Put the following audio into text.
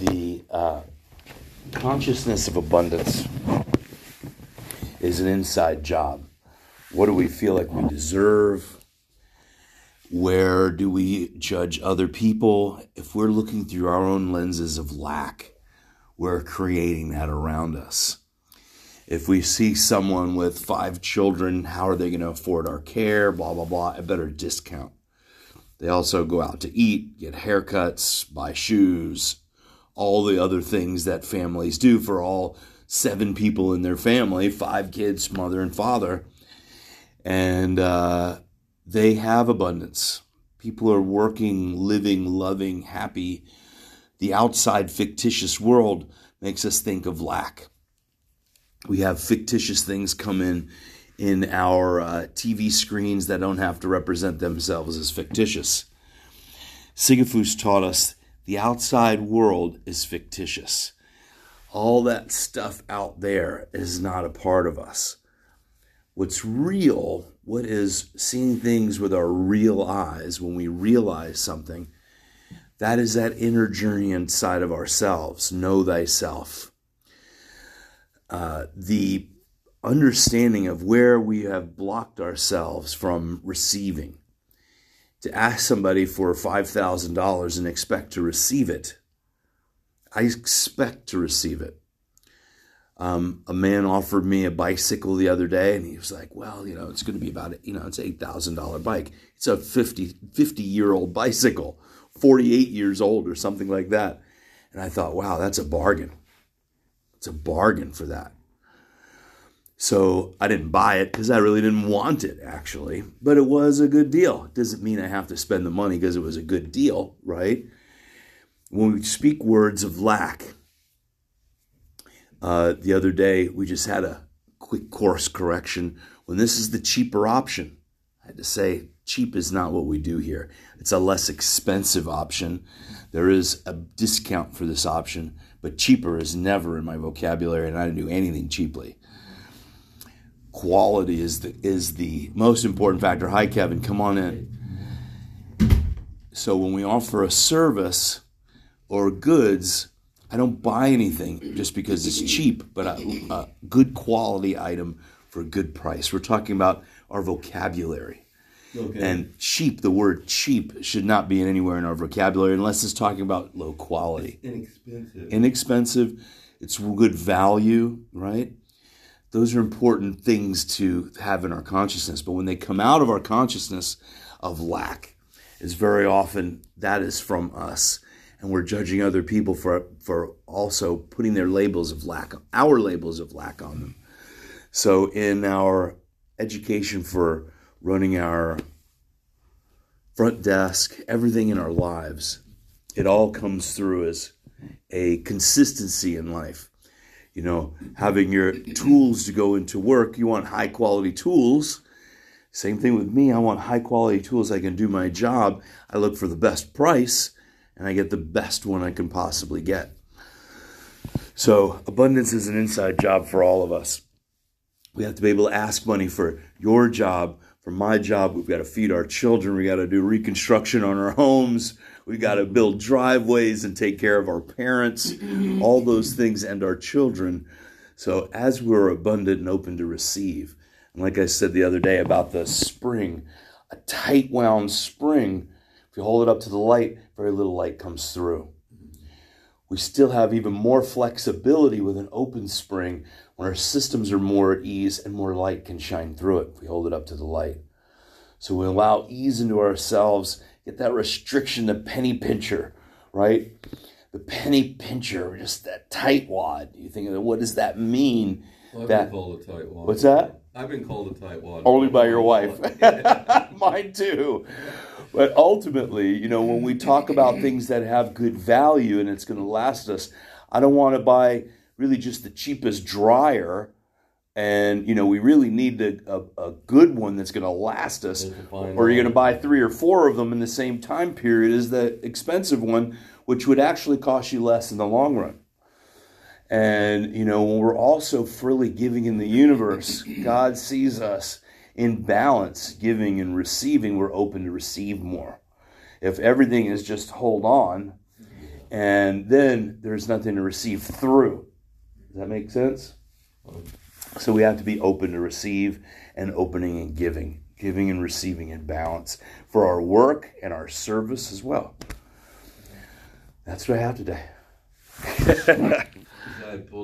the uh, consciousness of abundance is an inside job. What do we feel like we deserve? Where do we judge other people? If we're looking through our own lenses of lack, we're creating that around us. If we see someone with five children, how are they going to afford our care? Blah, blah, blah. A better discount. They also go out to eat, get haircuts, buy shoes, all the other things that families do for all seven people in their family five kids, mother and father. And uh, they have abundance. People are working, living, loving, happy. The outside fictitious world makes us think of lack. We have fictitious things come in in our uh, TV screens that don't have to represent themselves as fictitious. Sisyphus taught us the outside world is fictitious. All that stuff out there is not a part of us. What's real, what is seeing things with our real eyes when we realize something, that is that inner journey inside of ourselves. Know thyself. Uh, the understanding of where we have blocked ourselves from receiving. To ask somebody for $5,000 and expect to receive it. I expect to receive it. Um, a man offered me a bicycle the other day and he was like, well, you know, it's going to be about, you know, it's $8,000 bike. It's a 50, 50 year old bicycle, 48 years old or something like that. And I thought, wow, that's a bargain. It's a bargain for that. So I didn't buy it because I really didn't want it, actually. But it was a good deal. It doesn't mean I have to spend the money because it was a good deal, right? When we speak words of lack, uh, the other day we just had a quick course correction. When this is the cheaper option, I had to say cheap is not what we do here. It's a less expensive option. There is a discount for this option, but cheaper is never in my vocabulary, and I don't do anything cheaply quality is the is the most important factor. Hi, Kevin, come on in. So when we offer a service or goods, I don't buy anything just because it's cheap, but a, a good quality item for a good price. We're talking about our vocabulary. Okay. And cheap, the word cheap should not be anywhere in our vocabulary unless it's talking about low quality. It's inexpensive. Inexpensive. It's good value, right? Those are important things to have in our consciousness. But when they come out of our consciousness of lack, is very often that is from us. And we're judging other people for, for also putting their labels of lack, our labels of lack on them. So in our education for running our front desk, everything in our lives, it all comes through as a consistency in life you know, having your tools to go into work. You want high quality tools. Same thing with me. I want high quality tools. I can do my job. I look for the best price and I get the best one I can possibly get. So, abundance is an inside job for all of us. We have to be able to ask money for your job, for my job. We've got to feed our children. We got to do reconstruction on our homes. We got to build driveways and take care of our parents, all those things, and our children. So, as we're abundant and open to receive, and like I said the other day about the spring, a tight wound spring, if you hold it up to the light, very little light comes through. We still have even more flexibility with an open spring when our systems are more at ease and more light can shine through it if we hold it up to the light. So we allow ease into ourselves get that restriction, the penny pincher, right? The penny pincher, just that tight wad. You think of what does that mean? Well, I've that, been called a tight wad. What's that? I've been called a tight wad. Only by your wife. Mine too. But ultimately, you know, when we talk about things that have good value and it's going to last us, I don't want to buy really just the cheapest dryer. And you know we really need a, a, a good one that's going to last us. Or you're going to buy three or four of them in the same time period as the expensive one which would actually cost you less in the long run. And you know when we're also freely giving in the universe god sees us in balance giving and receiving we're open to receive more if everything is just hold on and then there's nothing to receive through. Does that make sense? So we have to be open to receive and opening and giving, giving and receiving in balance for our work and our service as well. That's what I have today.